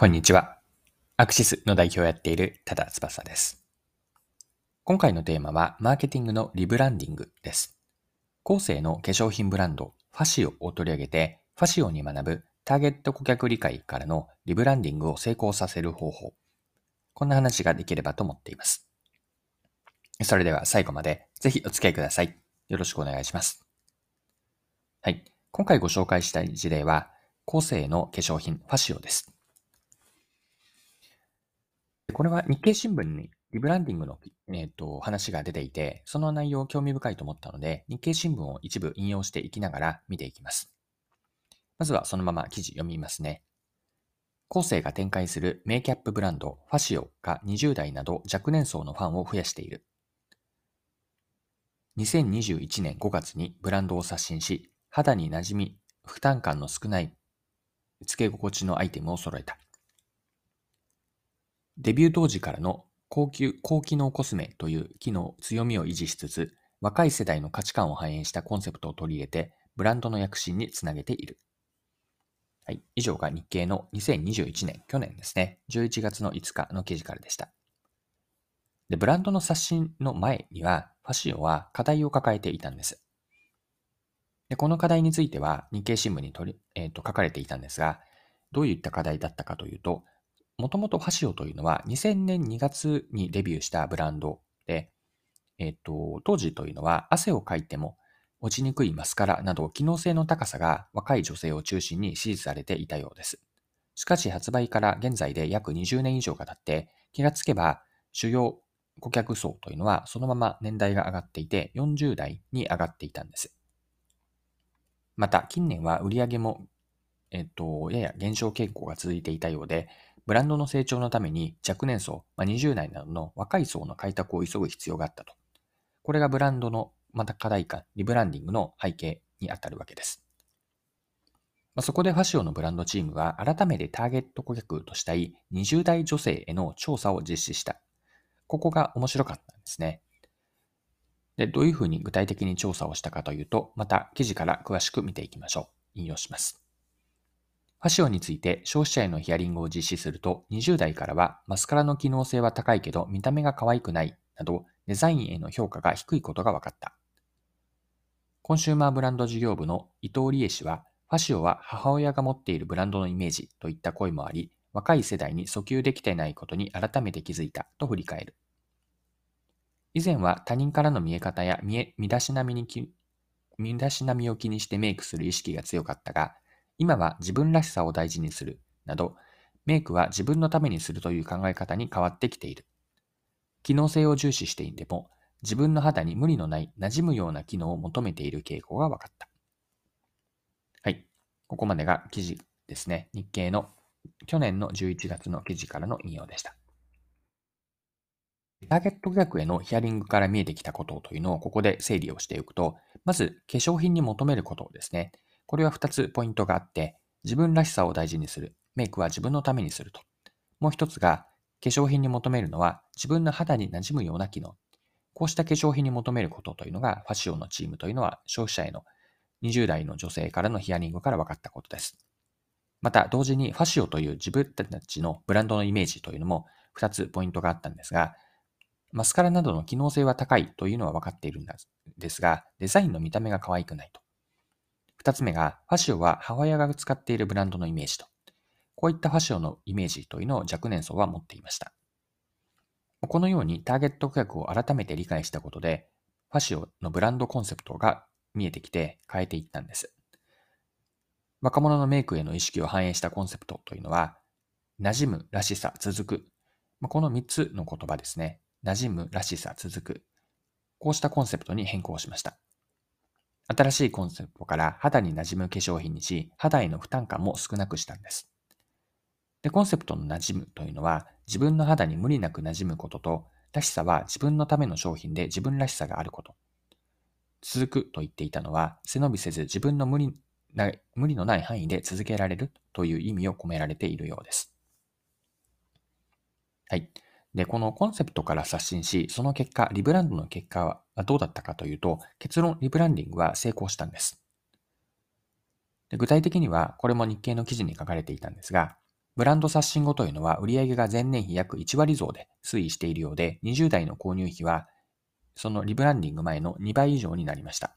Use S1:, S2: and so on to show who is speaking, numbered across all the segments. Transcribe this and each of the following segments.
S1: こんにちは。アクシスの代表をやっている多田翼です。今回のテーマは、マーケティングのリブランディングです。後世の化粧品ブランド、ファシオを取り上げて、ファシオに学ぶターゲット顧客理解からのリブランディングを成功させる方法。こんな話ができればと思っています。それでは最後までぜひお付き合いください。よろしくお願いします。はい。今回ご紹介したい事例は、後世の化粧品ファシオです。これは日経新聞にリブランディングの、えーと、話が出ていて、その内容興味深いと思ったので、日経新聞を一部引用していきながら見ていきます。まずはそのまま記事読みますね。後世が展開するメイキャップブランドファシオが20代など若年層のファンを増やしている。2021年5月にブランドを刷新し、肌に馴染み、負担感の少ない付け心地のアイテムを揃えた。デビュー当時からの高級、高機能コスメという機能、強みを維持しつつ、若い世代の価値観を反映したコンセプトを取り入れて、ブランドの躍進につなげている。はい。以上が日経の2021年、去年ですね、11月の5日の記事からでした。で、ブランドの刷新の前には、ファシオは課題を抱えていたんです。で、この課題については日経新聞に取り、えーと書かれていたんですが、どういった課題だったかというと、もともとファシオというのは2000年2月にデビューしたブランドで、えっ、と、当時というのは汗をかいても落ちにくいマスカラなど機能性の高さが若い女性を中心に支持されていたようです。しかし発売から現在で約20年以上が経って気がつけば主要顧客層というのはそのまま年代が上がっていて40代に上がっていたんです。また近年は売り上げも、えっと、やや減少傾向が続いていたようでブランドの成長のために若年層、まあ、20代などの若い層の開拓を急ぐ必要があったと。これがブランドのまた課題感、リブランディングの背景にあたるわけです。まあ、そこでファシオのブランドチームは改めてターゲット顧客としたい20代女性への調査を実施した。ここが面白かったんですね。で、どういうふうに具体的に調査をしたかというと、また記事から詳しく見ていきましょう。引用します。ファシオについて消費者へのヒアリングを実施すると、20代からはマスカラの機能性は高いけど見た目が可愛くないなど、デザインへの評価が低いことが分かった。コンシューマーブランド事業部の伊藤理恵氏は、ファシオは母親が持っているブランドのイメージといった声もあり、若い世代に訴求できてないことに改めて気づいたと振り返る。以前は他人からの見え方や身だしなみに身だしなみを気にしてメイクする意識が強かったが、今は自分らしさを大事にするなど、メイクは自分のためにするという考え方に変わってきている。機能性を重視していても、自分の肌に無理のない馴染むような機能を求めている傾向が分かった。はい。ここまでが記事ですね。日経の去年の11月の記事からの引用でした。ターゲット客へのヒアリングから見えてきたことというのをここで整理をしておくと、まず化粧品に求めることですね。これは2つポイントがあって、自分らしさを大事にする。メイクは自分のためにすると。もう一つが、化粧品に求めるのは自分の肌に馴染むような機能。こうした化粧品に求めることというのが、ファシオのチームというのは消費者への20代の女性からのヒアリングから分かったことです。また、同時にファシオという自分たちのブランドのイメージというのも2つポイントがあったんですが、マスカラなどの機能性は高いというのは分かっているんですが、デザインの見た目が可愛くないと。二つ目が、ファシオは母親が使っているブランドのイメージと。こういったファシオのイメージというのを若年層は持っていました。このようにターゲット顧客を改めて理解したことで、ファシオのブランドコンセプトが見えてきて変えていったんです。若者のメイクへの意識を反映したコンセプトというのは、馴染む、らしさ、続く。この3つの言葉ですね。馴染む、らしさ、続く。こうしたコンセプトに変更しました。新しいコンセプトから肌に馴染む化粧品にし、肌への負担感も少なくしたんです。で、コンセプトの馴染むというのは、自分の肌に無理なく馴染むことと、らしさは自分のための商品で自分らしさがあること。続くと言っていたのは、背伸びせず自分の無理な無理のない範囲で続けられるという意味を込められているようです。はい。で、このコンセプトから刷新し、その結果、リブランドの結果はどうだったかというと、結論、リブランディングは成功したんです。で具体的には、これも日経の記事に書かれていたんですが、ブランド刷新後というのは売上が前年比約1割増で推移しているようで、20代の購入費はそのリブランディング前の2倍以上になりました。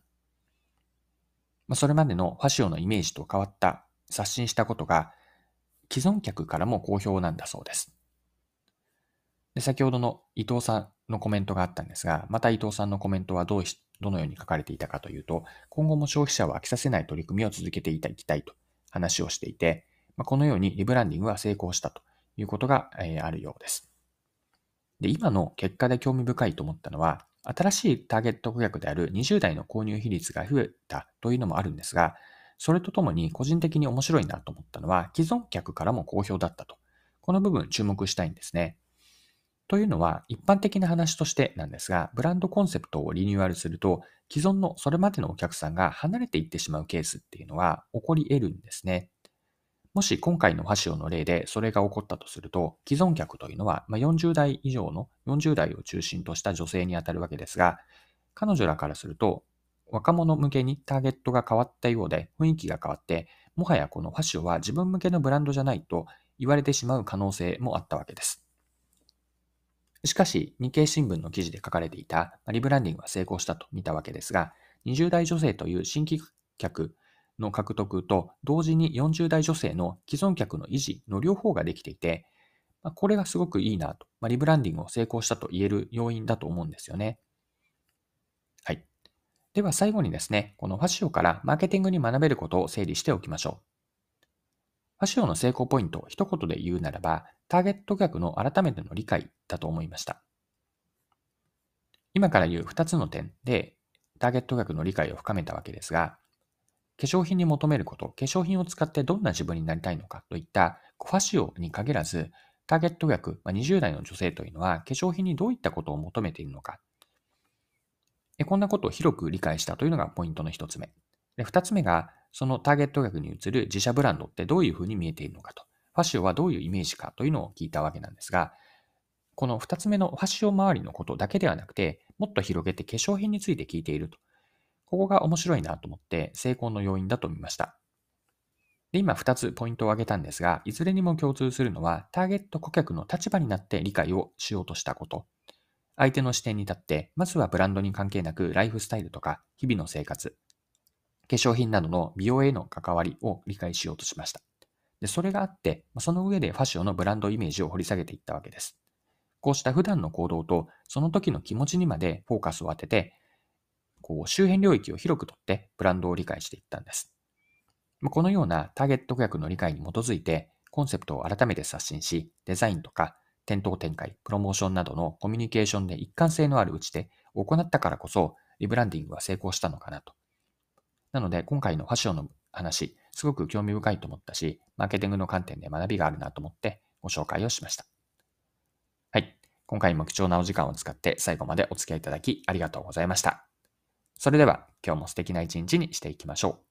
S1: まそれまでのファシオのイメージと変わった刷新したことが既存客からも好評なんだそうです。で先ほどの伊藤さんのコメントがあったんですが、また伊藤さんのコメントはどうしどのように書かれていたかというと、今後も消費者を飽きさせない取り組みを続けていきたいと話をしていて、まあ、このようにリブランディングは成功したということが、えー、あるようです。で、今の結果で興味深いと思ったのは、新しいターゲット顧客である20代の購入比率が増えたというのもあるんですが、それとともに個人的に面白いなと思ったのは、既存客からも好評だったと。この部分注目したいんですね。というのは、一般的な話としてなんですが、ブランドコンセプトをリニューアルすると、既存のそれまでのお客さんが離れていってしまうケースっていうのは起こり得るんですね。もし今回のファシオの例でそれが起こったとすると、既存客というのは40代以上の40代を中心とした女性にあたるわけですが、彼女らからすると、若者向けにターゲットが変わったようで雰囲気が変わって、もはやこのファシオは自分向けのブランドじゃないと言われてしまう可能性もあったわけです。しかし、日経新聞の記事で書かれていたリブランディングは成功したと見たわけですが、20代女性という新規客の獲得と同時に40代女性の既存客の維持の両方ができていて、これがすごくいいなと、リブランディングを成功したと言える要因だと思うんですよね。はい。では最後にですね、このファシオからマーケティングに学べることを整理しておきましょう。ファシオの成功ポイント一言で言うならば、ターゲット客の改めての理解だと思いました。今から言う2つの点で、ターゲット客の理解を深めたわけですが、化粧品に求めること、化粧品を使ってどんな自分になりたいのかといったファシオに限らず、ターゲット客、20代の女性というのは化粧品にどういったことを求めているのか。こんなことを広く理解したというのがポイントの一つ目。で二つ目が、そのターゲット客に移る自社ブランドってどういうふうに見えているのかと。ファシオはどういうイメージかというのを聞いたわけなんですが、この二つ目のファッション周りのことだけではなくて、もっと広げて化粧品について聞いていると。ここが面白いなと思って成功の要因だと見ました。で、今2つポイントを挙げたんですが、いずれにも共通するのは、ターゲット顧客の立場になって理解をしようとしたこと。相手の視点に立って、まずはブランドに関係なくライフスタイルとか日々の生活、粧品などの美容への関わりを理解しようとしました。で、それがあって、その上でファッションのブランドイメージを掘り下げていったわけです。こうした普段の行動とその時の気持ちにまでフォーカスを当てて、こう周辺領域を広くとってブランドを理解していったんです。このようなターゲット顧客の理解に基づいてコンセプトを改めて刷新し、デザインとか店頭展開、プロモーションなどのコミュニケーションで一貫性のある打ち手を行ったからこそ、リブランディングは成功したのかなと。なので、今回のファッションの話、すごく興味深いと思ったし、マーケティングの観点で学びがあるなと思ってご紹介をしました。はい。今回も貴重なお時間を使って最後までお付き合いいただきありがとうございました。それでは今日も素敵な一日にしていきましょう。